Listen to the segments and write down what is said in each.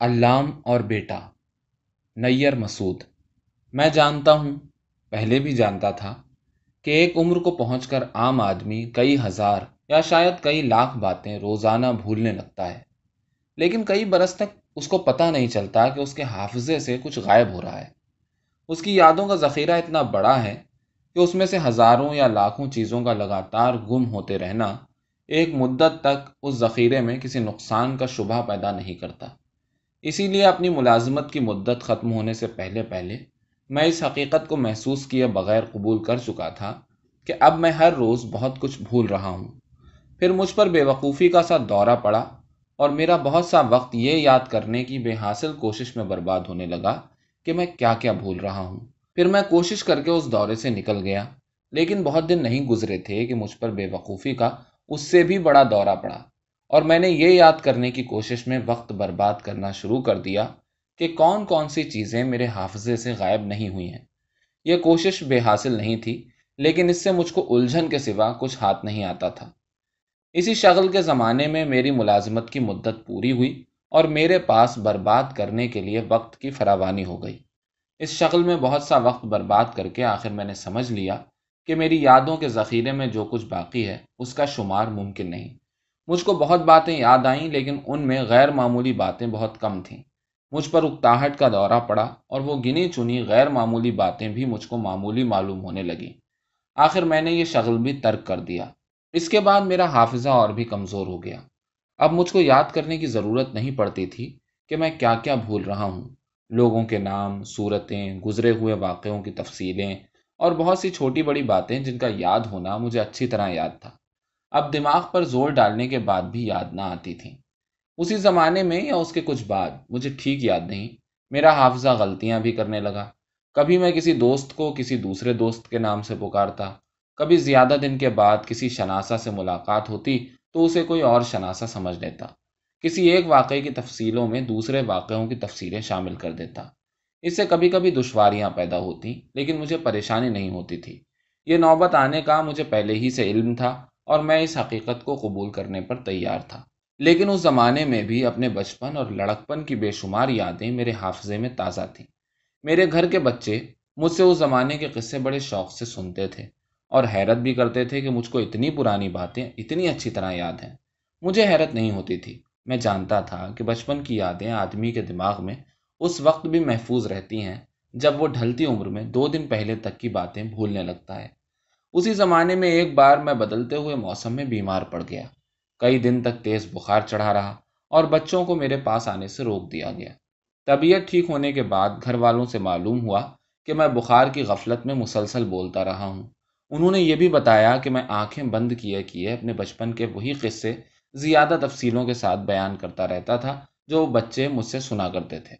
علام اور بیٹا نیئر مسعود۔ میں جانتا ہوں، پہلے بھی جانتا تھا، کہ ایک عمر کو پہنچ کر عام آدمی کئی ہزار یا شاید کئی لاکھ باتیں روزانہ بھولنے لگتا ہے۔ لیکن کئی برس تک اس کو پتہ نہیں چلتا کہ اس کے حافظے سے کچھ غائب ہو رہا ہے۔ اس کی یادوں کا ذخیرہ اتنا بڑا ہے کہ اس میں سے ہزاروں یا لاکھوں چیزوں کا لگاتار گم ہوتے رہنا ایک مدت تک اس ذخیرے میں کسی نقصان کا شبہ پیدا نہیں کرتا۔ اسی لیے اپنی ملازمت کی مدت ختم ہونے سے پہلے پہلے میں اس حقیقت کو محسوس کیے بغیر قبول کر چکا تھا کہ اب میں ہر روز بہت کچھ بھول رہا ہوں۔ پھر مجھ پر بے وقوفی کا سا دورہ پڑا اور میرا بہت سا وقت یہ یاد کرنے کی بے حاصل کوشش میں برباد ہونے لگا کہ میں کیا کیا بھول رہا ہوں۔ پھر میں کوشش کر کے اس دورے سے نکل گیا، لیکن بہت دن نہیں گزرے تھے کہ مجھ پر بے وقوفی کا اس سے بھی بڑا دورہ پڑا۔ اور میں نے یہ یاد کرنے کی کوشش میں وقت برباد کرنا شروع کر دیا کہ کون کون سی چیزیں میرے حافظے سے غائب نہیں ہوئی ہیں۔ یہ کوشش بے حاصل نہیں تھی، لیکن اس سے مجھ کو الجھن کے سوا کچھ ہاتھ نہیں آتا تھا۔ اسی شغل کے زمانے میں میری ملازمت کی مدت پوری ہوئی اور میرے پاس برباد کرنے کے لیے وقت کی فراوانی ہو گئی۔ اس شکل میں بہت سا وقت برباد کر کے آخر میں نے سمجھ لیا کہ میری یادوں کے ذخیرے میں جو کچھ باقی ہے، اس کا شمار ممکن نہیں۔ مجھ کو بہت باتیں یاد آئیں، لیکن ان میں غیر معمولی باتیں بہت کم تھیں۔ مجھ پر اکتاہٹ کا دورہ پڑا اور وہ گنی چنی غیر معمولی باتیں بھی مجھ کو معمولی معلوم ہونے لگیں۔ آخر میں نے یہ شغل بھی ترک کر دیا۔ اس کے بعد میرا حافظہ اور بھی کمزور ہو گیا۔ اب مجھ کو یاد کرنے کی ضرورت نہیں پڑتی تھی کہ میں کیا کیا بھول رہا ہوں۔ لوگوں کے نام، صورتیں، گزرے ہوئے واقعوں کی تفصیلیں اور بہت سی چھوٹی بڑی باتیں جن کا یاد ہونا مجھے اچھی طرح یاد تھا۔ اب دماغ پر زور ڈالنے کے بعد بھی یاد نہ آتی تھیں۔ اسی زمانے میں یا اس کے کچھ بعد، مجھے ٹھیک یاد نہیں۔ میرا حافظہ غلطیاں بھی کرنے لگا۔ کبھی میں کسی دوست کو کسی دوسرے دوست کے نام سے پکارتا۔ کبھی زیادہ دن کے بعد کسی شناسا سے ملاقات ہوتی تو اسے کوئی اور شناسا سمجھ لیتا۔ کسی ایک واقعے کی تفصیلوں میں دوسرے واقعوں کی تفصیلیں شامل کر دیتا۔ اس سے کبھی کبھی دشواریاں پیدا ہوتی، لیکن مجھے پریشانی نہیں ہوتی تھی۔ یہ نوبت آنے کا مجھے پہلے ہی سے علم تھا۔ اور میں اس حقیقت کو قبول کرنے پر تیار تھا۔ لیکن اس زمانے میں بھی اپنے بچپن اور لڑکپن کی بے شمار یادیں میرے حافظے میں تازہ تھیں۔ میرے گھر کے بچے مجھ سے اس زمانے کے قصے بڑے شوق سے سنتے تھے اور حیرت بھی کرتے تھے کہ مجھ کو اتنی پرانی باتیں اتنی اچھی طرح یاد ہیں۔ مجھے حیرت نہیں ہوتی تھی۔ میں جانتا تھا کہ بچپن کی یادیں آدمی کے دماغ میں اس وقت بھی محفوظ رہتی ہیں جب وہ ڈھلتی عمر میں دو دن پہلے تک کی باتیں بھولنے لگتا ہے۔ اسی زمانے میں ایک بار میں بدلتے ہوئے موسم میں بیمار پڑ گیا۔ کئی دن تک تیز بخار چڑھا رہا اور بچوں کو میرے پاس آنے سے روک دیا گیا۔ طبیعت ٹھیک ہونے کے بعد گھر والوں سے معلوم ہوا کہ میں بخار کی غفلت میں مسلسل بولتا رہا ہوں۔ انہوں نے یہ بھی بتایا کہ میں آنکھیں بند کیے کیے اپنے بچپن کے وہی قصے زیادہ تفصیلوں کے ساتھ بیان کرتا رہتا تھا جو بچے مجھ سے سنا کرتے تھے۔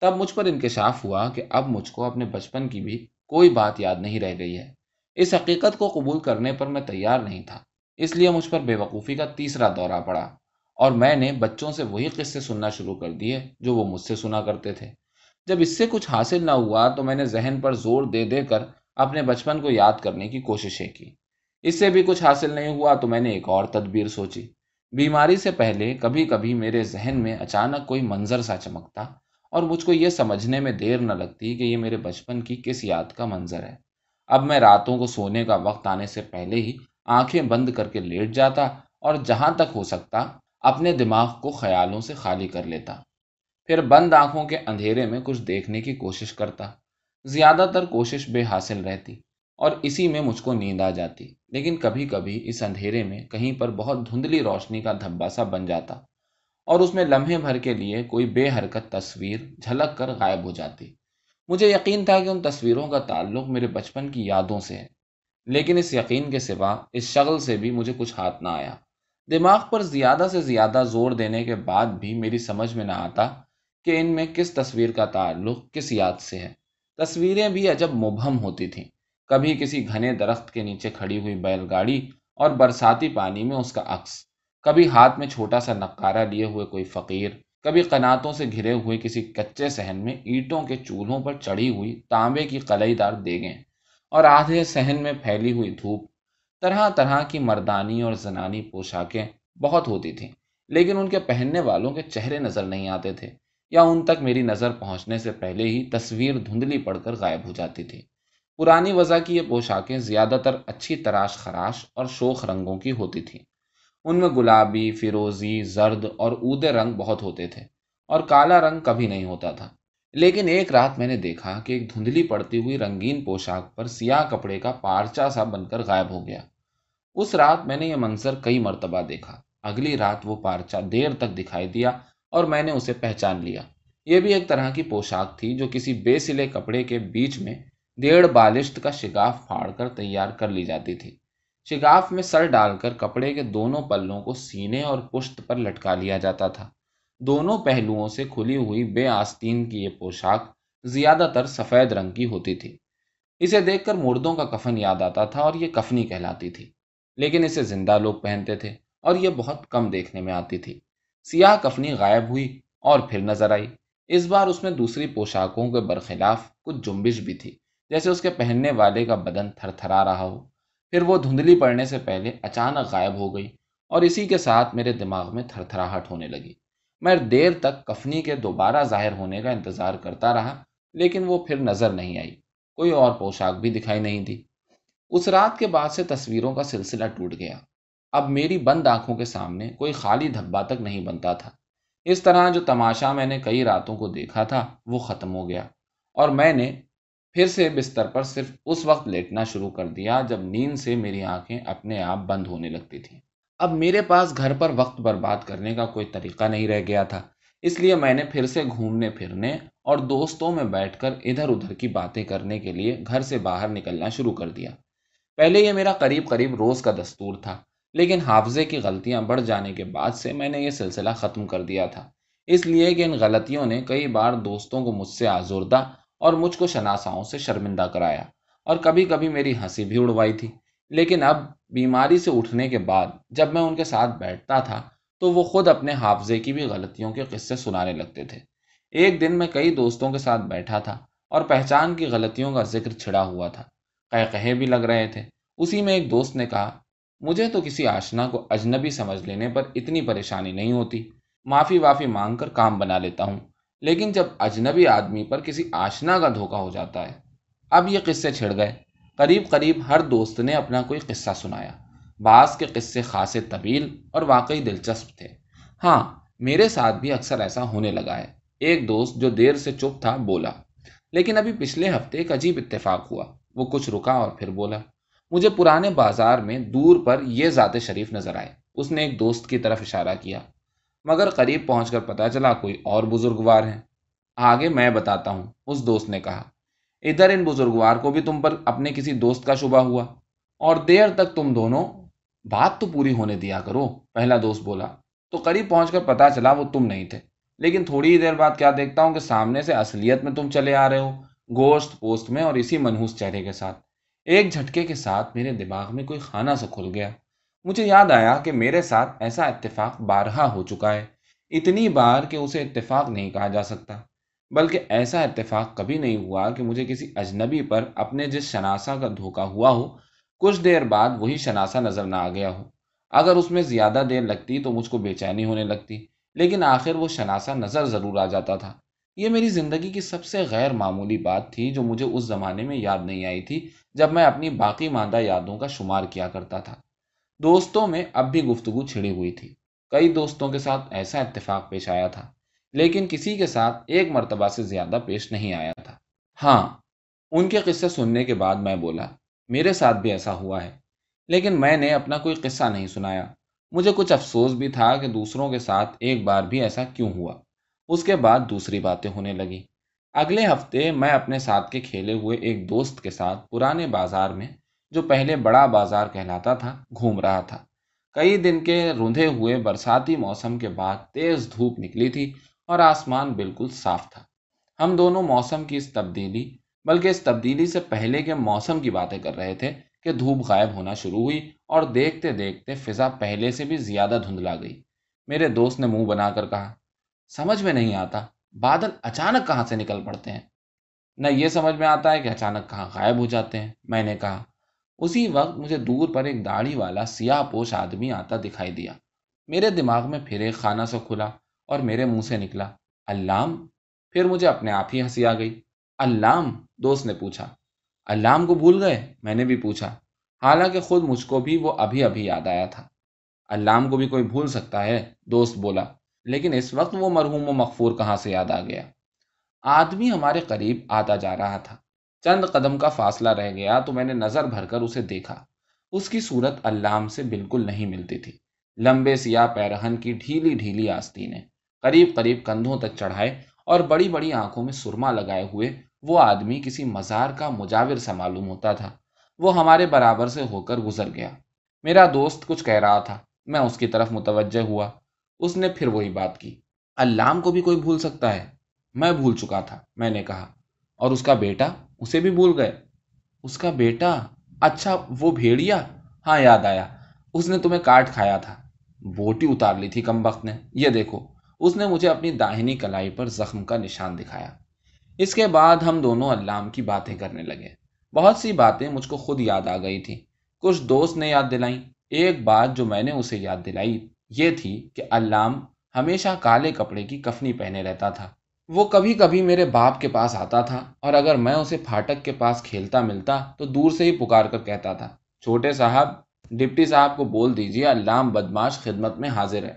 تب مجھ پر انکشاف ہوا کہ اب مجھ کو اپنے بچپن کی بھی کوئی بات یاد نہیں رہ گئی ہے۔ اس حقیقت کو قبول کرنے پر میں تیار نہیں تھا، اس لیے مجھ پر بے وقوفی کا تیسرا دورہ پڑا اور میں نے بچوں سے وہی قصے سننا شروع کر دیے جو وہ مجھ سے سنا کرتے تھے۔ جب اس سے کچھ حاصل نہ ہوا تو میں نے ذہن پر زور دے دے کر اپنے بچپن کو یاد کرنے کی کوششیں کی۔ اس سے بھی کچھ حاصل نہیں ہوا تو میں نے ایک اور تدبیر سوچی۔ بیماری سے پہلے کبھی کبھی میرے ذہن میں اچانک کوئی منظر سا چمکتا اور مجھ کو یہ سمجھنے میں دیر نہ لگتی کہ یہ میرے بچپن کی کس یاد کا منظر ہے۔ اب میں راتوں کو سونے کا وقت آنے سے پہلے ہی آنکھیں بند کر کے لیٹ جاتا اور جہاں تک ہو سکتا اپنے دماغ کو خیالوں سے خالی کر لیتا۔ پھر بند آنکھوں کے اندھیرے میں کچھ دیکھنے کی کوشش کرتا۔ زیادہ تر کوشش بے حاصل رہتی اور اسی میں مجھ کو نیند آ جاتی۔ لیکن کبھی کبھی اس اندھیرے میں کہیں پر بہت دھندلی روشنی کا دھبا سا بن جاتا اور اس میں لمحے بھر کے لیے کوئی بے حرکت تصویر جھلک کر غائب ہو جاتی۔ مجھے یقین تھا کہ ان تصویروں کا تعلق میرے بچپن کی یادوں سے ہے، لیکن اس یقین کے سوا اس شغل سے بھی مجھے کچھ ہاتھ نہ آیا۔ دماغ پر زیادہ سے زیادہ زور دینے کے بعد بھی میری سمجھ میں نہ آتا کہ ان میں کس تصویر کا تعلق کس یاد سے ہے۔ تصویریں بھی عجب مبہم ہوتی تھیں۔ کبھی کسی گھنے درخت کے نیچے کھڑی ہوئی بیل گاڑی اور برساتی پانی میں اس کا عکس، کبھی ہاتھ میں چھوٹا سا نقارہ لیے ہوئے کوئی فقیر کبھی قناتوں سے گھرے ہوئے کسی کچے صحن میں اینٹوں کے چولہوں پر چڑھی ہوئی تانبے کی قلعی دار دیگیں اور آدھے صحن میں پھیلی ہوئی دھوپ، طرح طرح کی مردانی اور زنانی پوشاکیں بہت ہوتی تھیں، لیکن ان کے پہننے والوں کے چہرے نظر نہیں آتے تھے یا ان تک میری نظر پہنچنے سے پہلے ہی تصویر دھندلی پڑ کر غائب ہو جاتی تھی۔ پرانی وضع کی یہ پوشاکیں زیادہ تر اچھی تراش خراش اور شوخ رنگوں کی ہوتی تھیں۔ ان میں گلابی، فیروزی، زرد اور اودے رنگ بہت ہوتے تھے اور کالا رنگ کبھی نہیں ہوتا تھا۔ لیکن ایک رات میں نے دیکھا کہ ایک دھندلی پڑتی ہوئی رنگین پوشاک پر سیاہ کپڑے کا پارچا سا بن کر غائب ہو گیا۔ اس رات میں نے یہ منظر کئی مرتبہ دیکھا۔ اگلی رات وہ پارچا دیر تک دکھائی دیا اور میں نے اسے پہچان لیا۔ یہ بھی ایک طرح کی پوشاک تھی جو کسی بے سلے کپڑے کے بیچ میں ڈیڑھ بالشت کا شگاف پھاڑ کر تیار کر لی جاتی تھی۔ شگاف میں سر ڈال کر کپڑے کے دونوں پلوں کو سینے اور پشت پر لٹکا لیا جاتا تھا۔ دونوں پہلوؤں سے کھلی ہوئی بے آستین کی یہ پوشاک زیادہ تر سفید رنگ کی ہوتی تھی۔ اسے دیکھ کر مردوں کا کفن یاد آتا تھا اور یہ کفنی کہلاتی تھی۔ لیکن اسے زندہ لوگ پہنتے تھے اور یہ بہت کم دیکھنے میں آتی تھی۔ سیاہ کفنی غائب ہوئی اور پھر نظر آئی۔ اس بار اس میں دوسری پوشاکوں کے برخلاف کچھ جنبش بھی تھی، جیسے اس کے پہننے والے کا بدن تھر تھرا رہا ہو۔ پھر وہ دھندلی پڑنے سے پہلے اچانک غائب ہو گئی اور اسی کے ساتھ میرے دماغ میں تھر تھراہٹ ہونے لگی۔ میں دیر تک کفنی کے دوبارہ ظاہر ہونے کا انتظار کرتا رہا، لیکن وہ پھر نظر نہیں آئی۔ کوئی اور پوشاک بھی دکھائی نہیں دی۔ اس رات کے بعد سے تصویروں کا سلسلہ ٹوٹ گیا۔ اب میری بند آنکھوں کے سامنے کوئی خالی دھبا تک نہیں بنتا تھا۔ اس طرح جو تماشا میں نے کئی راتوں کو دیکھا تھا، وہ ختم ہو گیا اور میں نے پھر سے بستر پر صرف اس وقت لیٹنا شروع کر دیا جب نیند سے میری آنکھیں اپنے آپ بند ہونے لگتی تھیں۔ اب میرے پاس گھر پر وقت برباد کرنے کا کوئی طریقہ نہیں رہ گیا تھا، اس لیے میں نے پھر سے گھومنے پھرنے اور دوستوں میں بیٹھ کر ادھر ادھر کی باتیں کرنے کے لیے گھر سے باہر نکلنا شروع کر دیا۔ پہلے یہ میرا قریب قریب روز کا دستور تھا، لیکن حافظے کی غلطیاں بڑھ جانے کے بعد سے میں نے یہ سلسلہ ختم کر دیا تھا۔ اس لیے کہ ان غلطیوں نے کئی بار دوستوں کو مجھ سے آزردہ اور مجھ کو شناساؤں سے شرمندہ کرایا اور کبھی کبھی میری ہنسی بھی اڑوائی تھی۔ لیکن اب بیماری سے اٹھنے کے بعد جب میں ان کے ساتھ بیٹھتا تھا تو وہ خود اپنے حافظے کی بھی غلطیوں کے قصے سنانے لگتے تھے۔ ایک دن میں کئی دوستوں کے ساتھ بیٹھا تھا اور پہچان کی غلطیوں کا ذکر چھڑا ہوا تھا۔ کہ کہے بھی لگ رہے تھے۔ اسی میں ایک دوست نے کہا، مجھے تو کسی آشنا کو اجنبی سمجھ لینے پر اتنی پریشانی نہیں ہوتی۔ معافی وافی مانگ کر کام بنا لیتا ہوں۔ لیکن جب اجنبی آدمی پر کسی آشنا کا دھوکا ہو جاتا ہے، اب یہ قصے چھڑ گئے۔ قریب قریب ہر دوست نے اپنا کوئی قصہ سنایا۔ بعض کے قصے خاصے طویل اور واقعی دلچسپ تھے۔ ہاں میرے ساتھ بھی اکثر ایسا ہونے لگا ہے۔ ایک دوست جو دیر سے چپ تھا، بولا، لیکن ابھی پچھلے ہفتے ایک عجیب اتفاق ہوا۔ وہ کچھ رکا اور پھر بولا، مجھے پرانے بازار میں دور پر یہ ذات شریف نظر آئے۔ اس نے ایک دوست کی طرف اشارہ کیا۔ مگر قریب پہنچ کر پتا چلا کوئی اور بزرگوار ہیں۔ آگے میں بتاتا ہوں، اس دوست نے کہا، ادھر ان بزرگوار کو بھی تم پر اپنے کسی دوست کا شبہ ہوا، اور دیر تک تم دونوں بات تو پوری ہونے دیا کرو، پہلا دوست بولا۔ تو قریب پہنچ کر پتا چلا وہ تم نہیں تھے۔ لیکن تھوڑی ہی دیر بعد کیا دیکھتا ہوں کہ سامنے سے اصلیت میں تم چلے آ رہے ہو، گوشت پوسٹ میں اور اسی منہوس چہرے کے ساتھ۔ ایک جھٹکے کے ساتھ میرے دماغ میں کوئی خانہ سے کھل گیا۔ مجھے یاد آیا کہ میرے ساتھ ایسا اتفاق بارہا ہو چکا ہے۔ اتنی بار کہ اسے اتفاق نہیں کہا جا سکتا، بلکہ ایسا اتفاق کبھی نہیں ہوا کہ مجھے کسی اجنبی پر اپنے جس شناسا کا دھوکا ہوا ہو، کچھ دیر بعد وہی شناسا نظر نہ آ گیا ہو۔ اگر اس میں زیادہ دیر لگتی تو مجھ کو بے چینی ہونے لگتی، لیکن آخر وہ شناسا نظر ضرور آ جاتا تھا۔ یہ میری زندگی کی سب سے غیر معمولی بات تھی جو مجھے اس زمانے میں یاد نہیں آئی تھی جب میں اپنی باقی ماندہ یادوں کا شمار کیا کرتا تھا۔ دوستوں میں اب بھی گفتگو چھڑی ہوئی تھی۔ کئی دوستوں کے ساتھ ایسا اتفاق پیش آیا تھا، لیکن کسی کے ساتھ ایک مرتبہ سے زیادہ پیش نہیں آیا تھا۔ ہاں ان کے قصے سننے کے بعد میں بولا، میرے ساتھ بھی ایسا ہوا ہے، لیکن میں نے اپنا کوئی قصہ نہیں سنایا۔ مجھے کچھ افسوس بھی تھا کہ دوسروں کے ساتھ ایک بار بھی ایسا کیوں ہوا۔ اس کے بعد دوسری باتیں ہونے لگی اگلے ہفتے میں اپنے ساتھ کے کھیلے ہوئے ایک دوست کے ساتھ پرانے بازار میں جو پہلے بڑا بازار کہلاتا تھا، گھوم رہا تھا۔ کئی دن کے روندے ہوئے برساتی موسم کے بعد تیز دھوپ نکلی تھی اور آسمان بالکل صاف تھا۔ ہم دونوں موسم کی اس تبدیلی، بلکہ اس تبدیلی سے پہلے کے موسم کی باتیں کر رہے تھے کہ دھوپ غائب ہونا شروع ہوئی اور دیکھتے دیکھتے فضا پہلے سے بھی زیادہ دھندلا گئی۔ میرے دوست نے منہ بنا کر کہا، سمجھ میں نہیں آتا، بادل اچانک کہاں سے نکل پڑتے ہیں؟ نہ یہ سمجھ میں آتا ہے کہ اچانک کہاں غائب ہو جاتے ہیں، میں نے کہا۔ اسی وقت مجھے دور پر ایک داڑھی والا سیاہ پوش آدمی آتا دکھائی دیا۔ میرے دماغ میں پھر ایک خانہ سے کھلا اور میرے منہ سے نکلا علام پھر مجھے اپنے آپ ہی ہنسی آ گئی۔ علام دوست نے پوچھا۔ علام کو بھول گئے؟ میں نے بھی پوچھا۔ حالانکہ خود مجھ کو بھی وہ ابھی ابھی یاد آیا تھا۔ علام کو بھی کوئی بھول سکتا ہے؟ دوست بولا۔ لیکن اس وقت وہ مرحوم و مغفور کہاں سے یاد آ گیا؟ آدمی ہمارے قریب آتا جا رہا تھا۔ چند قدم کا فاصلہ رہ گیا تو میں نے نظر بھر کر اسے دیکھا۔ اس کی صورت علام سے بالکل نہیں ملتی تھی۔ لمبے سیاہ پیرہن کی ڈھیلی ڈھیلی آستینیں قریب قریب کندھوں تک چڑھائے اور بڑی بڑی آنکھوں میں سرما لگائے ہوئے وہ آدمی کسی مزار کا مجاور سا معلوم ہوتا تھا۔ وہ ہمارے برابر سے ہو کر گزر گیا۔ میرا دوست کچھ کہہ رہا تھا۔ میں اس کی طرف متوجہ ہوا۔ اس نے پھر وہی بات کی۔ علام کو بھی کوئی بھول سکتا ہے؟ میں بھول چکا تھا، میں نے کہا۔ اور اس کا بیٹا؟ اسے بھی بھول گئے۔ اس کا بیٹا اچھا وہ بھیڑیا؟ ہاں یاد آیا۔ اس نے تمہیں کاٹ کھایا تھا۔ بوٹی اتار لی تھی کم وقت نے۔ یہ دیکھو، اس نے مجھے اپنی داہنی کلائی پر زخم کا نشان دکھایا۔ اس کے بعد ہم دونوں علام کی باتیں کرنے لگے۔ بہت سی باتیں مجھ کو خود یاد آ گئی تھی کچھ دوست نے یاد دلائیں ایک بات جو میں نے اسے یاد دلائی، یہ تھی کہ علام ہمیشہ کالے کپڑے کی کفنی پہنے رہتا تھا۔ وہ کبھی کبھی میرے باپ کے پاس آتا تھا اور اگر میں اسے پھاٹک کے پاس کھیلتا ملتا تو دور سے ہی پکار کر کہتا تھا، چھوٹے صاحب، ڈپٹی صاحب کو بول دیجیے علام بدماش خدمت میں حاضر ہے۔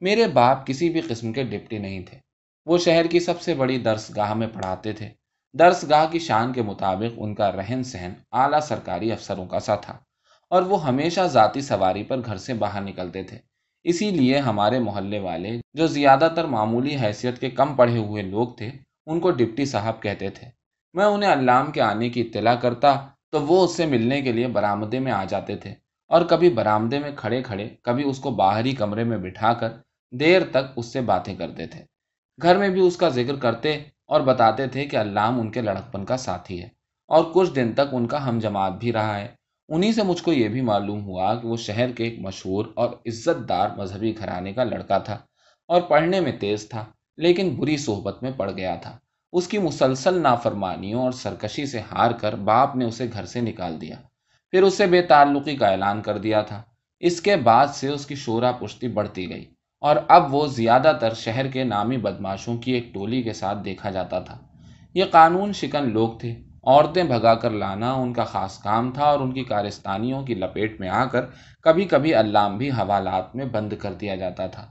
میرے باپ کسی بھی قسم کے ڈپٹی نہیں تھے۔ وہ شہر کی سب سے بڑی درس گاہ میں پڑھاتے تھے۔ درس گاہ کی شان کے مطابق ان کا رہن سہن اعلیٰ سرکاری افسروں کا سا تھا اور وہ ہمیشہ ذاتی سواری پر گھر سے باہر نکلتے تھے۔ اسی لیے ہمارے محلے والے جو زیادہ تر معمولی حیثیت کے کم پڑھے ہوئے لوگ تھے، ان کو ڈپٹی صاحب کہتے تھے۔ میں انہیں علام کے آنے کی اطلاع کرتا تو وہ اس سے ملنے کے لیے برآمدے میں آ جاتے تھے اور کبھی برآمدے میں کھڑے کھڑے، کبھی اس کو باہری کمرے میں بٹھا کر دیر تک اس سے باتیں کرتے تھے۔ گھر میں بھی اس کا ذکر کرتے اور بتاتے تھے کہ علام ان کے لڑکپن کا ساتھی ہے اور کچھ دن تک ان کا ہم جماعت بھی رہا ہے۔ انہی سے مجھ کو یہ بھی معلوم ہوا کہ وہ شہر کے ایک مشہور اور عزت دار مذہبی گھرانے کا لڑکا تھا اور پڑھنے میں تیز تھا، لیکن بری صحبت میں پڑ گیا تھا۔ اس کی مسلسل نافرمانیوں اور سرکشی سے ہار کر باپ نے اسے گھر سے نکال دیا۔ پھر اسے بے تعلقی کا اعلان کر دیا تھا۔ اس کے بعد سے اس کی شورا پشتی بڑھتی گئی اور اب وہ زیادہ تر شہر کے نامی بدماشوں کی ایک ٹولی کے ساتھ دیکھا جاتا تھا۔ یہ قانون شکن لوگ تھے۔ عورتیں بھگا کر لانا ان کا خاص کام تھا اور ان کی کارستانیوں کی لپیٹ میں آ کر کبھی کبھی علام بھی حوالات میں بند کر دیا جاتا تھا۔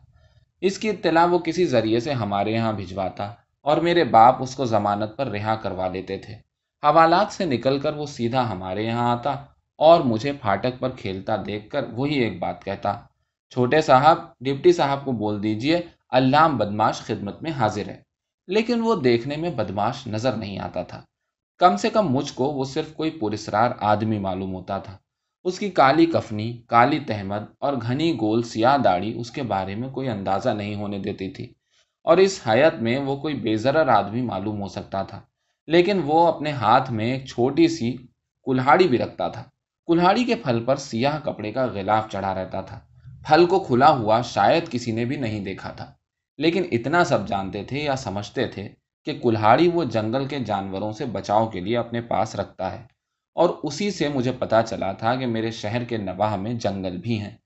اس کی اطلاع وہ کسی ذریعے سے ہمارے یہاں بھجواتا اور میرے باپ اس کو ضمانت پر رہا کروا لیتے تھے۔ حوالات سے نکل کر وہ سیدھا ہمارے یہاں آتا اور مجھے پھاٹک پر کھیلتا دیکھ کر وہی ایک بات کہتا، چھوٹے صاحب، ڈپٹی صاحب کو بول دیجیے علام بدماش خدمت میں حاضر ہے۔ لیکن وہ دیکھنے میں بدماش نظر نہیں آتا تھا۔ کم سے کم مجھ کو وہ صرف کوئی پرسرار آدمی معلوم ہوتا تھا۔ اس کی کالی کفنی، کالی تہمد اور گھنی گول سیاہ داڑھی اس کے بارے میں کوئی اندازہ نہیں ہونے دیتی تھی اور اس حیت میں وہ کوئی بے ضرر آدمی معلوم ہو سکتا تھا۔ لیکن وہ اپنے ہاتھ میں ایک چھوٹی سی کلہاڑی بھی رکھتا تھا۔ کلہاڑی کے پھل پر سیاہ کپڑے کا غلاف چڑھا رہتا تھا۔ پھل کو کھلا ہوا شاید کسی نے بھی نہیں دیکھا تھا۔ لیکن اتنا سب جانتے تھے یا سمجھتے تھے کہ کلہاڑی وہ جنگل کے جانوروں سے بچاؤ کے لیے اپنے پاس رکھتا ہے۔ اور اسی سے مجھے پتا چلا تھا کہ میرے شہر کے نواح میں جنگل بھی ہیں۔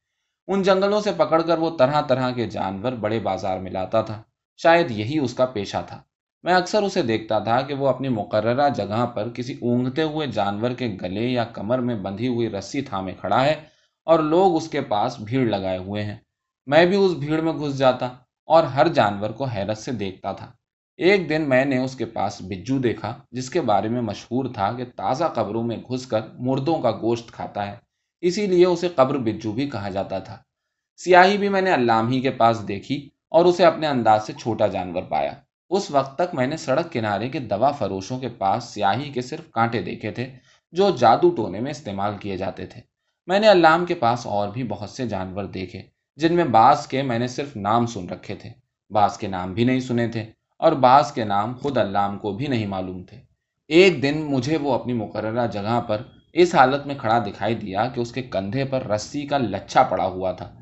ان جنگلوں سے پکڑ کر وہ طرح طرح کے جانور بڑے بازار میں لاتا تھا۔ شاید یہی اس کا پیشہ تھا۔ میں اکثر اسے دیکھتا تھا کہ وہ اپنی مقررہ جگہ پر کسی اونگتے ہوئے جانور کے گلے یا کمر میں بندھی ہوئی رسی تھامے کھڑا ہے اور لوگ اس کے پاس بھیڑ لگائے ہوئے ہیں۔ میں بھی اس بھیڑ میں گھس جاتا اور ہر جانور کو حیرت سے دیکھتا تھا۔ ایک دن میں نے اس کے پاس بجو دیکھا، جس کے بارے میں مشہور تھا کہ تازہ قبروں میں گھس کر مردوں کا گوشت کھاتا ہے۔ اسی لیے اسے قبر بجو بھی کہا جاتا تھا۔ سیاہی بھی میں نے علام ہی کے پاس دیکھی اور اسے اپنے انداز سے چھوٹا جانور پایا۔ اس وقت تک میں نے سڑک کنارے کے دوا فروشوں کے پاس سیاہی کے صرف کانٹے دیکھے تھے، جو جادو ٹونے میں استعمال کیے جاتے تھے۔ میں نے علام کے پاس اور بھی بہت سے جانور دیکھے، جن میں بعض کے میں نے صرف نام سن رکھے تھے، بعض کے نام بھی نہیں سنے تھے۔ اور بعض کے نام خود علام کو بھی نہیں معلوم تھے۔ ایک دن مجھے وہ اپنی مقررہ جگہ پر اس حالت میں کھڑا دکھائی دیا کہ اس کے کندھے پر رسی کا لچھا پڑا ہوا تھا،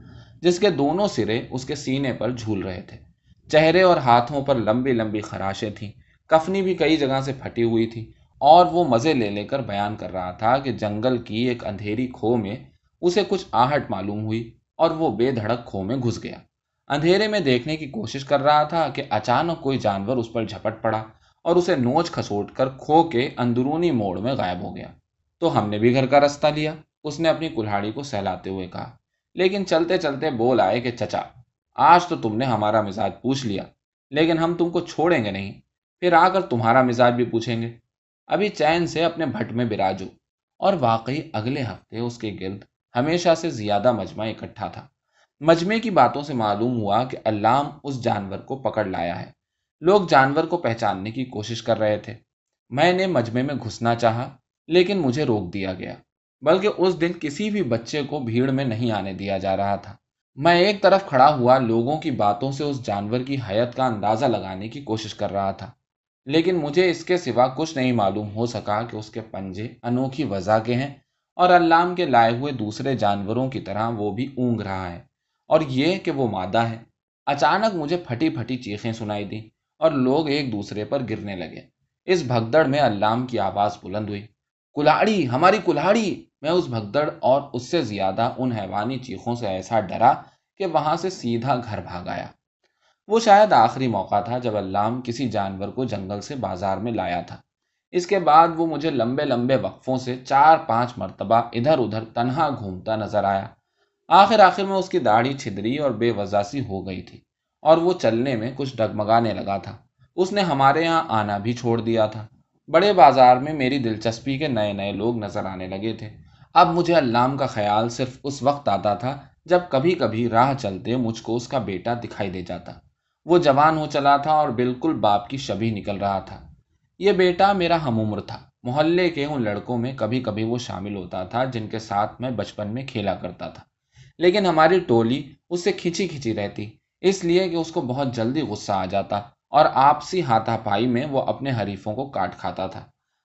جس کے دونوں سرے اس کے سینے پر جھول رہے تھے۔ چہرے اور ہاتھوں پر لمبی لمبی خراشیں تھیں۔ کفنی بھی کئی جگہ سے پھٹی ہوئی تھی اور وہ مزے لے لے کر بیان کر رہا تھا کہ جنگل کی ایک اندھیری کھو میں اسے کچھ آہٹ معلوم ہوئی اور وہ بے دھڑک کھو میں گھس گیا۔ اندھیرے میں دیکھنے کی کوشش کر رہا تھا کہ اچانک کوئی جانور اس پر جھپٹ پڑا اور اسے نوچ کھسوٹ کر کھو کے اندرونی موڑ میں غائب ہو گیا۔ تو ہم نے بھی گھر کا رستہ لیا، اس نے اپنی کلہاڑی کو سہلاتے ہوئے کہا۔ لیکن چلتے چلتے بول آئے کہ، چچا، آج تو تم نے ہمارا مزاج پوچھ لیا، لیکن ہم تم کو چھوڑیں گے نہیں، پھر آ کر تمہارا مزاج بھی پوچھیں گے۔ ابھی چین سے اپنے بھٹ میں براجو، اور واقعی اگلے ہفتے اس کے گرد ہمیشہ سے زیادہ مجمع اکٹھا تھا۔ مجمع کی باتوں سے معلوم ہوا کہ علام اس جانور کو پکڑ لایا ہے۔ لوگ جانور کو پہچاننے کی کوشش کر رہے تھے۔ میں نے مجمع میں گھسنا چاہا، لیکن مجھے روک دیا گیا۔ بلکہ اس دن کسی بھی بچے کو بھیڑ میں نہیں آنے دیا جا رہا تھا۔ میں ایک طرف کھڑا ہوا لوگوں کی باتوں سے اس جانور کی حیت کا اندازہ لگانے کی کوشش کر رہا تھا۔ لیکن مجھے اس کے سوا کچھ نہیں معلوم، ہو سکا کہ اس کے پنجے انوکھی وضع کے ہیں اور علام کے لائے ہوئے دوسرے جانوروں کی طرح وہ بھی اونگ رہا ہے۔ اور یہ کہ وہ مادہ ہے۔ اچانک مجھے پھٹی پھٹی چیخیں سنائی دیں اور لوگ ایک دوسرے پر گرنے لگے۔ اس بھگدڑ میں علام کی آواز بلند ہوئی۔ کلاڑی، ہماری کلاڑی! میں اس بھگدڑ اور اس سے زیادہ ان حیوانی چیخوں سے ایسا ڈرا کہ وہاں سے سیدھا گھر بھاگ آیا۔ وہ شاید آخری موقع تھا جب علام کسی جانور کو جنگل سے بازار میں لایا تھا۔ اس کے بعد وہ مجھے لمبے لمبے وقفوں سے چار پانچ مرتبہ ادھر ادھر تنہا گھومتا نظر آیا۔ آخر آخر میں اس کی داڑھی چھدری اور بے وضع سی ہو گئی تھی اور وہ چلنے میں کچھ ڈگمگانے لگا تھا۔ اس نے ہمارے یہاں آنا بھی چھوڑ دیا تھا۔ بڑے بازار میں میری دلچسپی کے نئے نئے لوگ نظر آنے لگے تھے۔ اب مجھے علام کا خیال صرف اس وقت آتا تھا جب کبھی کبھی راہ چلتے مجھ کو اس کا بیٹا دکھائی دے جاتا۔ وہ جوان ہو چلا تھا اور بالکل باپ کی شبی نکل رہا تھا۔ یہ بیٹا میرا ہم عمر تھا۔ محلے کے ان لڑکوں میں کبھی کبھی وہ شامل ہوتا تھا جن کے ساتھ میں بچپن میں کھیلا کرتا تھا۔ لیکن ہماری ٹولی اس سے کھینچی کھینچی رہتی، اس لیے کہ اس کو بہت جلدی غصہ آ جاتا اور آپسی ہاتھا پائی میں وہ اپنے حریفوں کو کاٹ کھاتا تھا۔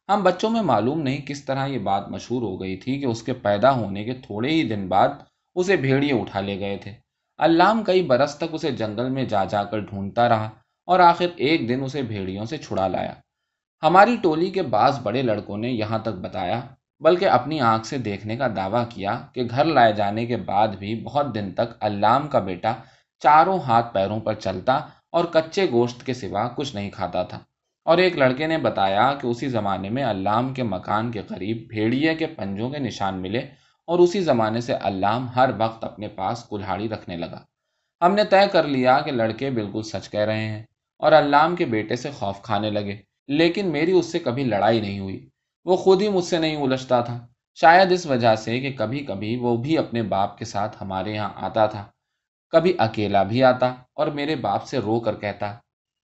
ہم بچوں میں معلوم نہیں کس طرح یہ بات مشہور ہو گئی تھی کہ اس کے پیدا ہونے کے تھوڑے ہی دن بعد اسے بھیڑیے اٹھا لے گئے تھے۔ علام کئی برس تک اسے جنگل میں جا جا کر ڈھونڈتا رہا اور آخر ایک دن اسے بھیڑیوں سے چھڑا لایا۔ ہماری ٹولی کے بعض بڑے لڑکوں نے یہاں تک بتایا بلکہ اپنی آنکھ سے دیکھنے کا دعویٰ کیا کہ گھر لائے جانے کے بعد بھی بہت دن تک علام کا بیٹا چاروں ہاتھ پیروں پر چلتا اور کچے گوشت کے سوا کچھ نہیں کھاتا تھا۔ اور ایک لڑکے نے بتایا کہ اسی زمانے میں علام کے مکان کے قریب بھیڑیے کے پنجوں کے نشان ملے اور اسی زمانے سے علام ہر وقت اپنے پاس کلہاڑی رکھنے لگا۔ ہم نے طے کر لیا کہ لڑکے بالکل سچ کہہ رہے ہیں اور علام کے بیٹے سے خوف کھانے لگے، لیکن میری اس سے کبھی لڑائی نہیں ہوئی۔ وہ خود ہی مجھ سے نہیں الجھتا تھا۔ شاید اس وجہ سے کہ کبھی کبھی وہ بھی اپنے باپ کے ساتھ ہمارے یہاں آتا تھا۔ کبھی اکیلا بھی آتا اور میرے باپ سے رو کر کہتا،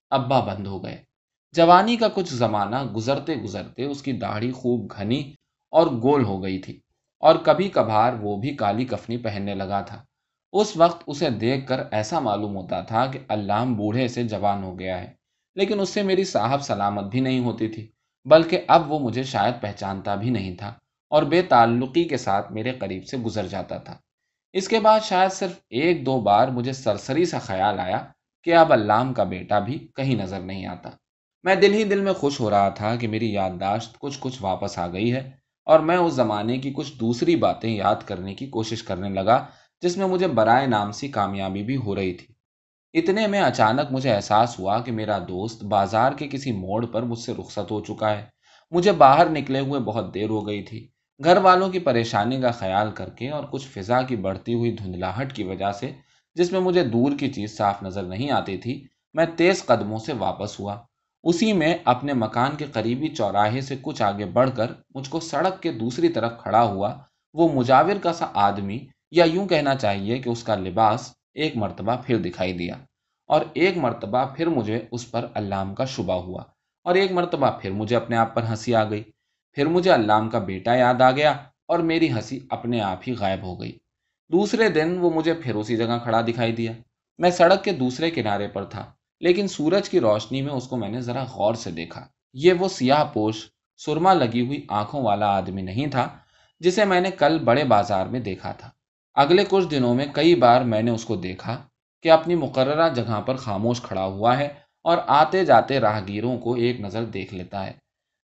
ابا بند ہو گئے۔ جوانی کا کچھ زمانہ گزرتے گزرتے اس کی داڑھی خوب گھنی اور گول ہو گئی تھی اور کبھی کبھار وہ بھی کالی کفنی پہننے لگا تھا۔ اس وقت اسے دیکھ کر ایسا معلوم ہوتا تھا کہ علام بوڑھے سے جوان ہو گیا ہے، لیکن اس سے میری صاحب سلامت بھی نہیں ہوتی تھی۔ بلکہ اب وہ مجھے شاید پہچانتا بھی نہیں تھا اور بے تعلقی کے ساتھ میرے قریب سے گزر جاتا تھا۔ اس کے بعد شاید صرف ایک دو بار مجھے سرسری سا خیال آیا کہ اب علام کا بیٹا بھی کہیں نظر نہیں آتا۔ میں دل ہی دل میں خوش ہو رہا تھا کہ میری یادداشت کچھ کچھ واپس آ گئی ہے اور میں اس زمانے کی کچھ دوسری باتیں یاد کرنے کی کوشش کرنے لگا جس میں مجھے برائے نام سی کامیابی بھی ہو رہی تھی۔ اتنے میں اچانک مجھے احساس ہوا کہ میرا دوست بازار کے کسی موڑ پر مجھ سے رخصت ہو چکا ہے۔ مجھے باہر نکلے ہوئے بہت دیر ہو گئی تھی۔ گھر والوں کی پریشانی کا خیال کر کے اور کچھ فضا کی بڑھتی ہوئی دھندلاہٹ کی وجہ سے، جس میں مجھے دور کی چیز صاف نظر نہیں آتی تھی، میں تیز قدموں سے واپس ہوا۔ اسی میں اپنے مکان کے قریبی چوراہے سے کچھ آگے بڑھ کر مجھ کو سڑک کے دوسری طرف کھڑا ہوا وہ مجاور کا سا آدمی، یا یوں کہنا چاہیے کہ اس کا لباس ایک مرتبہ پھر دکھائی دیا اور ایک مرتبہ پھر مجھے اس پر علام کا شبہ ہوا اور ایک مرتبہ پھر مجھے اپنے آپ پر ہنسی آ گئی۔ پھر مجھے علام کا بیٹا یاد آ گیا اور میری ہنسی اپنے آپ ہی غائب ہو گئی۔ دوسرے دن وہ مجھے پھر اسی جگہ کھڑا دکھائی دیا۔ میں سڑک کے دوسرے کنارے پر تھا، لیکن سورج کی روشنی میں اس کو میں نے ذرا غور سے دیکھا۔ یہ وہ سیاہ پوش، سرما لگی ہوئی آنکھوں والا آدمی نہیں تھا، جسے میں نے کل بڑے بازار میں دیکھا تھا۔ اگلے کچھ دنوں میں کئی بار میں نے اس کو دیکھا کہ اپنی مقررہ جگہ پر خاموش کھڑا ہوا ہے اور آتے جاتے راہگیروں کو ایک نظر دیکھ لیتا ہے۔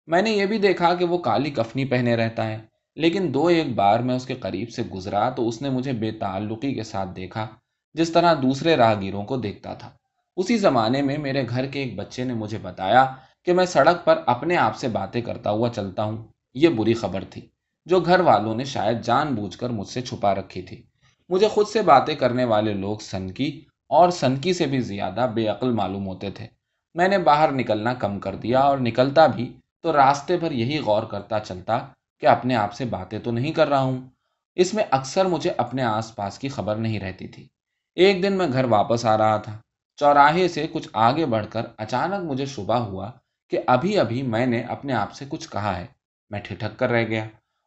میں نے یہ بھی دیکھا کہ وہ کالی کفنی پہنے رہتا ہے، لیکن دو ایک بار میں اس کے قریب سے گزرا تو اس نے مجھے بے تعلقی کے ساتھ دیکھا جس طرح دوسرے راہگیروں کو دیکھتا تھا۔ اسی زمانے میں میرے گھر کے ایک بچے نے مجھے بتایا کہ میں سڑک پر اپنے آپ سے باتیں کرتا ہوا چلتا ہوں۔ یہ بری خبر تھی۔ جو گھر والوں نے شاید جان بوجھ کر مجھ سے چھپا رکھی تھی۔ مجھے خود سے باتیں کرنے والے لوگ سنکی اور سنکی سے بھی زیادہ بے عقل معلوم ہوتے تھے۔ میں نے باہر نکلنا کم کر دیا اور نکلتا بھی تو راستے پر یہی غور کرتا چلتا کہ اپنے آپ سے باتیں تو نہیں کر رہا ہوں۔ اس میں اکثر مجھے اپنے آس پاس کی خبر نہیں رہتی تھی۔ ایک دن میں گھر واپس آ رہا تھا۔ چوراہے سے کچھ آگے بڑھ کر اچانک مجھے شبہ ہوا کہ ابھی ابھی میں نے اپنے آپ سے کچھ کہا ہے۔ میں ٹھٹک کر رہ گیا۔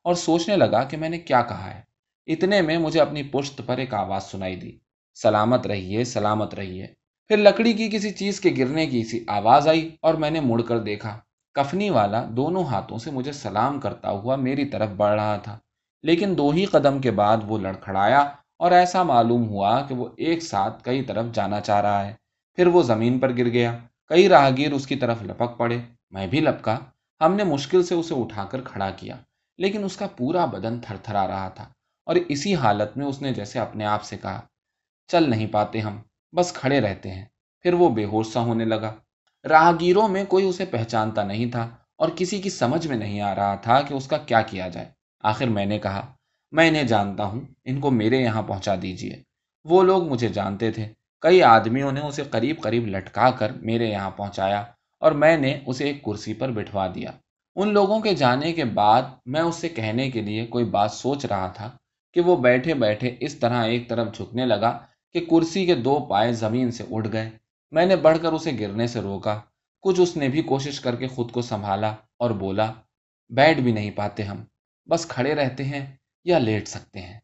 اور سوچنے لگا کہ میں نے کیا کہا ہے۔ اتنے میں مجھے اپنی پشت پر ایک آواز سنائی دی۔ سلامت رہیے سلامت رہیے۔ پھر لکڑی کی کسی چیز کے گرنے کی سی آواز آئی اور میں نے مڑ کر دیکھا۔ کفنی والا دونوں ہاتھوں سے مجھے سلام کرتا ہوا میری طرف بڑھ رہا تھا۔ لیکن دو ہی قدم کے بعد وہ لڑکھڑایا اور ایسا معلوم ہوا کہ وہ ایک ساتھ کئی طرف جانا چاہ رہا ہے۔ پھر وہ زمین پر گر گیا۔ کئی راہگیر اس کی طرف لپک پڑے۔ میں بھی لپکا۔ ہم نے مشکل سے اسے اٹھا کر کھڑا کیا۔ لیکن اس کا پورا بدن تھر تھرا رہا تھا اور اسی حالت میں اس نے جیسے اپنے آپ سے کہا، چل نہیں پاتے ہم، بس کھڑے رہتے ہیں۔ پھر وہ بے ہوش سا ہونے لگا۔ راہگیروں میں کوئی اسے پہچانتا نہیں تھا اور کسی کی سمجھ میں نہیں آ رہا تھا کہ اس کا کیا کیا جائے۔ آخر میں نے کہا، میں انہیں جانتا ہوں، ان کو میرے یہاں پہنچا دیجیے وہ لوگ مجھے جانتے تھے۔ کئی آدمیوں نے اسے قریب قریب لٹکا کر میرے یہاں پہنچایا اور میں نے اسے ایک کرسی پر بٹھوا دیا۔ ان لوگوں کے جانے کے بعد میں اس سے کہنے کے لیے کوئی بات سوچ رہا تھا کہ وہ بیٹھے بیٹھے اس طرح ایک طرف جھکنے لگا کہ کرسی کے دو پائے زمین سے اٹھ گئے۔ میں نے بڑھ کر اسے گرنے سے روکا۔ کچھ اس نے بھی کوشش کر کے خود کو سنبھالا اور بولا، بیٹھ بھی نہیں پاتے ہم، بس کھڑے رہتے ہیں یا لیٹ سکتے ہیں۔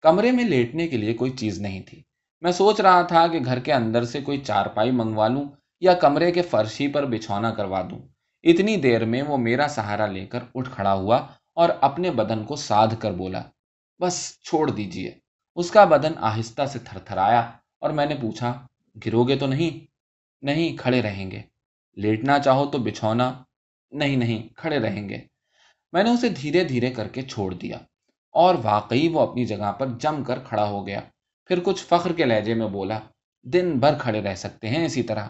کمرے میں لیٹنے کے لیے کوئی چیز نہیں تھی۔ میں سوچ رہا تھا کہ گھر کے اندر سے کوئی چارپائی منگوا لوں یا کمرے کے فرشی پر بچھونا کروا دوں۔ اتنی دیر میں وہ میرا سہارا لے کر اٹھ کھڑا ہوا اور اپنے بدن کو سادھ کر بولا، بس چھوڑ دیجیے اس کا بدن آہستہ سے تھر تھر آیا اور میں نے پوچھا گرو گے تو نہیں؟ نہیں، کھڑے رہیں گے۔ لیٹنا چاہو تو بچھونا۔ نہیں نہیں، کھڑے رہیں گے میں نے اسے دھیرے دھیرے کر کے چھوڑ دیا اور واقعی وہ اپنی جگہ پر جم کر کھڑا ہو گیا۔ پھر کچھ فخر کے لہجے میں بولا، دن بھر کھڑے رہ سکتے ہیں اسی طرح۔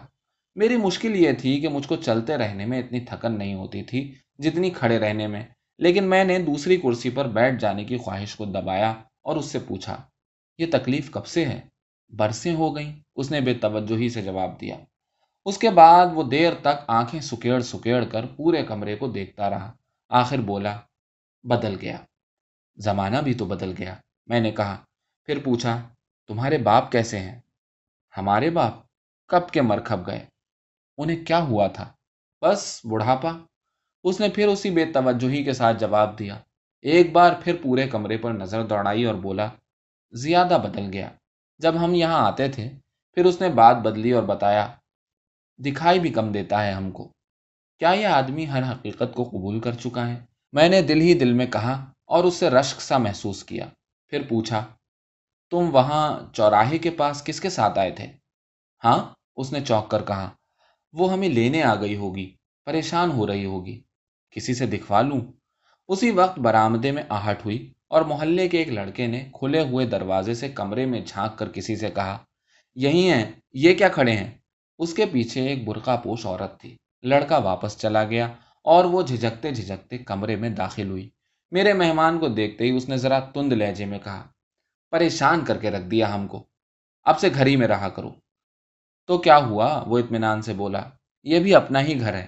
میری مشکل یہ تھی کہ مجھ کو چلتے رہنے میں اتنی تھکن نہیں ہوتی تھی جتنی کھڑے رہنے میں، لیکن میں نے دوسری کرسی پر بیٹھ جانے کی خواہش کو دبایا اور اس سے پوچھا، یہ تکلیف کب سے ہے؟ برسیں ہو گئیں۔ اس نے بے توجہی سے جواب دیا۔ اس کے بعد وہ دیر تک آنکھیں سکیڑ سکیڑ کر پورے کمرے کو دیکھتا رہا۔ آخر بولا، بدل گیا۔ زمانہ بھی تو بدل گیا۔ میں نے کہا۔ پھر پوچھا، تمہارے باپ کیسے ہیں؟ ہمارے باپ کب کے مرکھپ گئے؟ انہیں کیا ہوا تھا؟ بس بڑھاپا۔ اس نے پھر اسی بے توجہی کے ساتھ جواب دیا۔ ایک بار پھر پورے کمرے پر نظر دوڑائی اور بولا، زیادہ بدل گیا۔ جب ہم یہاں آتے تھے، پھر اس نے بات بدلی اور بتایا، دکھائی بھی کم دیتا ہے ہم کو۔ کیا یہ آدمی ہر حقیقت کو قبول کر چکا ہے؟ میں نے دل ہی دل میں کہا اور اس سے رشک سا محسوس کیا۔ پھر پوچھا، تم وہاں چوراہے کے پاس کس کے ساتھ آئے تھے؟ ہاں اس نے چوک کر کہا۔ وہ ہمیں لینے آ گئی ہوگی، پریشان ہو رہی ہوگی۔ کسی سے دکھوا لوں؟ اسی وقت برآمدے میں آہٹ ہوئی اور محلے کے ایک لڑکے نے کھلے ہوئے دروازے سے کمرے میں جھانک کر کسی سے کہا یہی ہیں، یہ کیا کھڑے ہیں؟ اس کے پیچھے ایک برقع پوش عورت تھی۔ لڑکا واپس چلا گیا اور وہ جھجکتے جھجکتے کمرے میں داخل ہوئی۔ میرے مہمان کو دیکھتے ہی اس نے ذرا تند لہجے میں کہا، پریشان کر کے رکھ دیا ہم کو۔ اب سے گھر ہی میں رہا کرو۔ تو کیا ہوا؟ وہ اطمینان سے بولا، یہ بھی اپنا ہی گھر ہے۔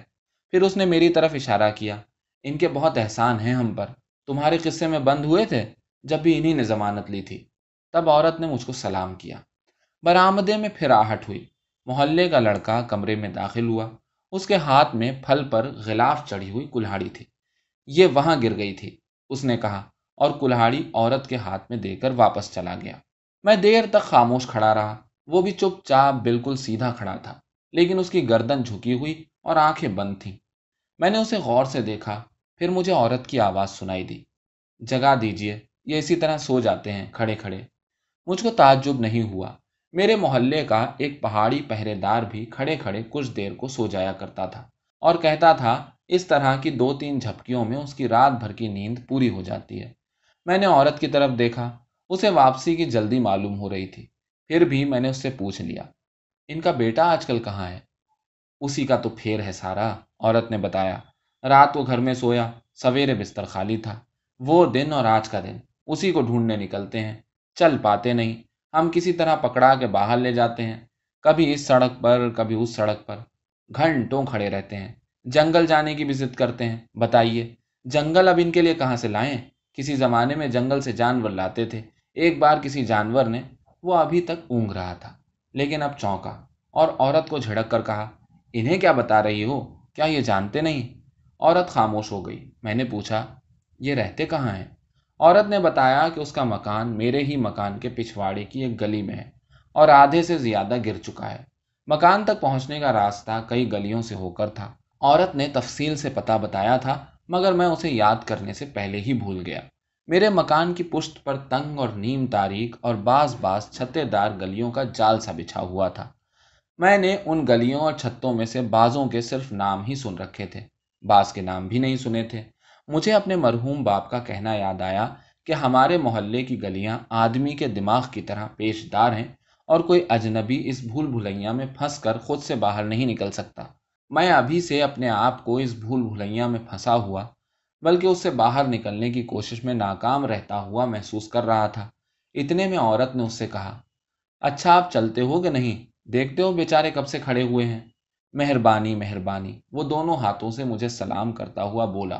پھر اس نے میری طرف اشارہ کیا، ان کے بہت احسان ہیں ہم پر۔ تمہارے قصے میں بند ہوئے تھے جب بھی انہی نے ضمانت لی تھی۔ تب عورت نے مجھ کو سلام کیا۔ برآمدے میں پھر آہٹ ہوئی۔ محلے کا لڑکا کمرے میں داخل ہوا۔ اس کے ہاتھ میں پھل پر غلاف چڑھی ہوئی کلہاڑی تھی۔ یہ وہاں گر گئی تھی۔ اس نے کہا، اور کلہاڑی عورت کے ہاتھ میں دے کر واپس چلا گیا۔ میں دیر تک خاموش کھڑا رہا۔ وہ بھی چپ چاپ بالکل سیدھا کھڑا تھا، لیکن اس کی گردن جھکی ہوئی اور آنکھیں بند تھیں۔ میں نے اسے غور سے دیکھا، پھر مجھے عورت کی آواز سنائی دی۔ جگا دیجیے یہ اسی طرح سو جاتے ہیں، کھڑے کھڑے۔ مجھ کو تعجب نہیں ہوا۔ میرے محلے کا ایک پہاڑی پہرے دار بھی کھڑے کھڑے کچھ دیر کو سو جایا کرتا تھا اور کہتا تھا، اس طرح کی دو تین جھپکیوں میں اس کی رات بھر کی نیند پوری ہو جاتی ہے۔ میں نے عورت کی طرف دیکھا، اسے واپسی کی جلدی معلوم ہو رہی تھی۔ پھر بھی میں نے اس سے پوچھ لیا، ان کا بیٹا آج کل کہاں ہے؟ اسی کا تو پھیر ہے سارا، عورت نے بتایا۔ رات کو گھر میں سویا، سویرے بستر خالی تھا۔ وہ دن اور آج کا دن، اسی کو ڈھونڈنے نکلتے ہیں۔ چل پاتے نہیں، ہم کسی طرح پکڑا کے باہر لے جاتے ہیں۔ کبھی اس سڑک پر، کبھی اس سڑک پر۔ گھنٹوں کھڑے رہتے ہیں۔ جنگل جانے کی بھی ضد کرتے ہیں۔ بتائیے، جنگل اب ان کے لیے کہاں سے لائیں؟ کسی زمانے میں جنگل سے جانور لاتے تھے۔ ایک بار کسی جانور نے وہ ابھی تک اونگ رہا تھا۔ لیکن اب چونکا اور عورت کو جھڑک کر کہا، انہیں کیا بتا رہی ہو؟ کیا یہ جانتے نہیں؟ عورت خاموش ہو گئی۔ میں نے پوچھا، یہ رہتے کہاں ہیں؟ عورت نے بتایا کہ اس کا مکان میرے ہی مکان کے پچھواڑے کی ایک گلی میں ہے اور آدھے سے زیادہ گر چکا ہے۔ مکان تک پہنچنے کا راستہ کئی گلیوں سے ہو کر تھا۔ عورت نے تفصیل سے پتہ بتایا تھا، مگر میں اسے یاد کرنے سے پہلے ہی بھول گیا۔ میرے مکان کی پشت پر تنگ اور نیم تاریخ اور بعض بعض چھتے دار گلیوں کا جال سا بچھا ہوا تھا۔ میں نے ان گلیوں اور چھتوں میں سے بعضوں کے صرف نام ہی سن رکھے تھے۔ بعض کے نام بھی نہیں سنے تھے۔ مجھے اپنے مرحوم باپ کا کہنا یاد آیا کہ ہمارے محلے کی گلیاں آدمی کے دماغ کی طرح پیش دار ہیں اور کوئی اجنبی اس بھول بھلیا میں پھنس کر خود سے باہر نہیں نکل سکتا۔ میں ابھی سے اپنے آپ کو اس بھول بھلیا میں پھنسا ہوا بلکہ اس سے باہر نکلنے کی کوشش میں ناکام رہتا ہوا محسوس کر رہا تھا۔ اتنے میں عورت نے اس سے کہا اچھا آپ چلتے ہو کہ نہیں؟ دیکھتے ہو بیچارے کب سے کھڑے ہوئے ہیں؟ مہربانی مہربانی۔ وہ دونوں ہاتھوں سے مجھے سلام کرتا ہوا بولا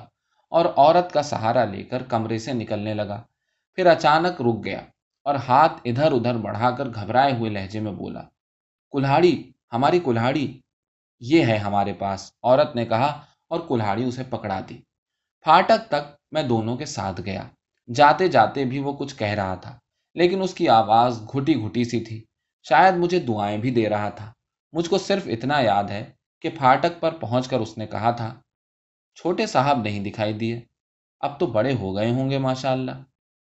اور عورت کا سہارا لے کر کمرے سے نکلنے لگا۔ پھر اچانک رک گیا اور ہاتھ ادھر ادھر بڑھا کر گھبرائے ہوئے لہجے میں بولا، کلہاڑی، ہماری کلہاڑی، یہ ہے ہمارے پاس۔ عورت نے کہا اور کلہاڑی اسے پکڑا دی۔ پھاٹک تک میں دونوں کے ساتھ گیا جاتے جاتے بھی وہ کچھ کہہ رہا تھا لیکن اس کی آواز گھٹی گھٹی سی تھی شاید مجھے دعائیں بھی دے رہا تھا مجھ کو صرف اتنا یاد ہے کہ پھاٹک پر پہنچ کر اس نے کہا تھا چھوٹے صاحب نہیں دکھائی دیے اب تو بڑے ہو گئے ہوں گے ماشاء اللہ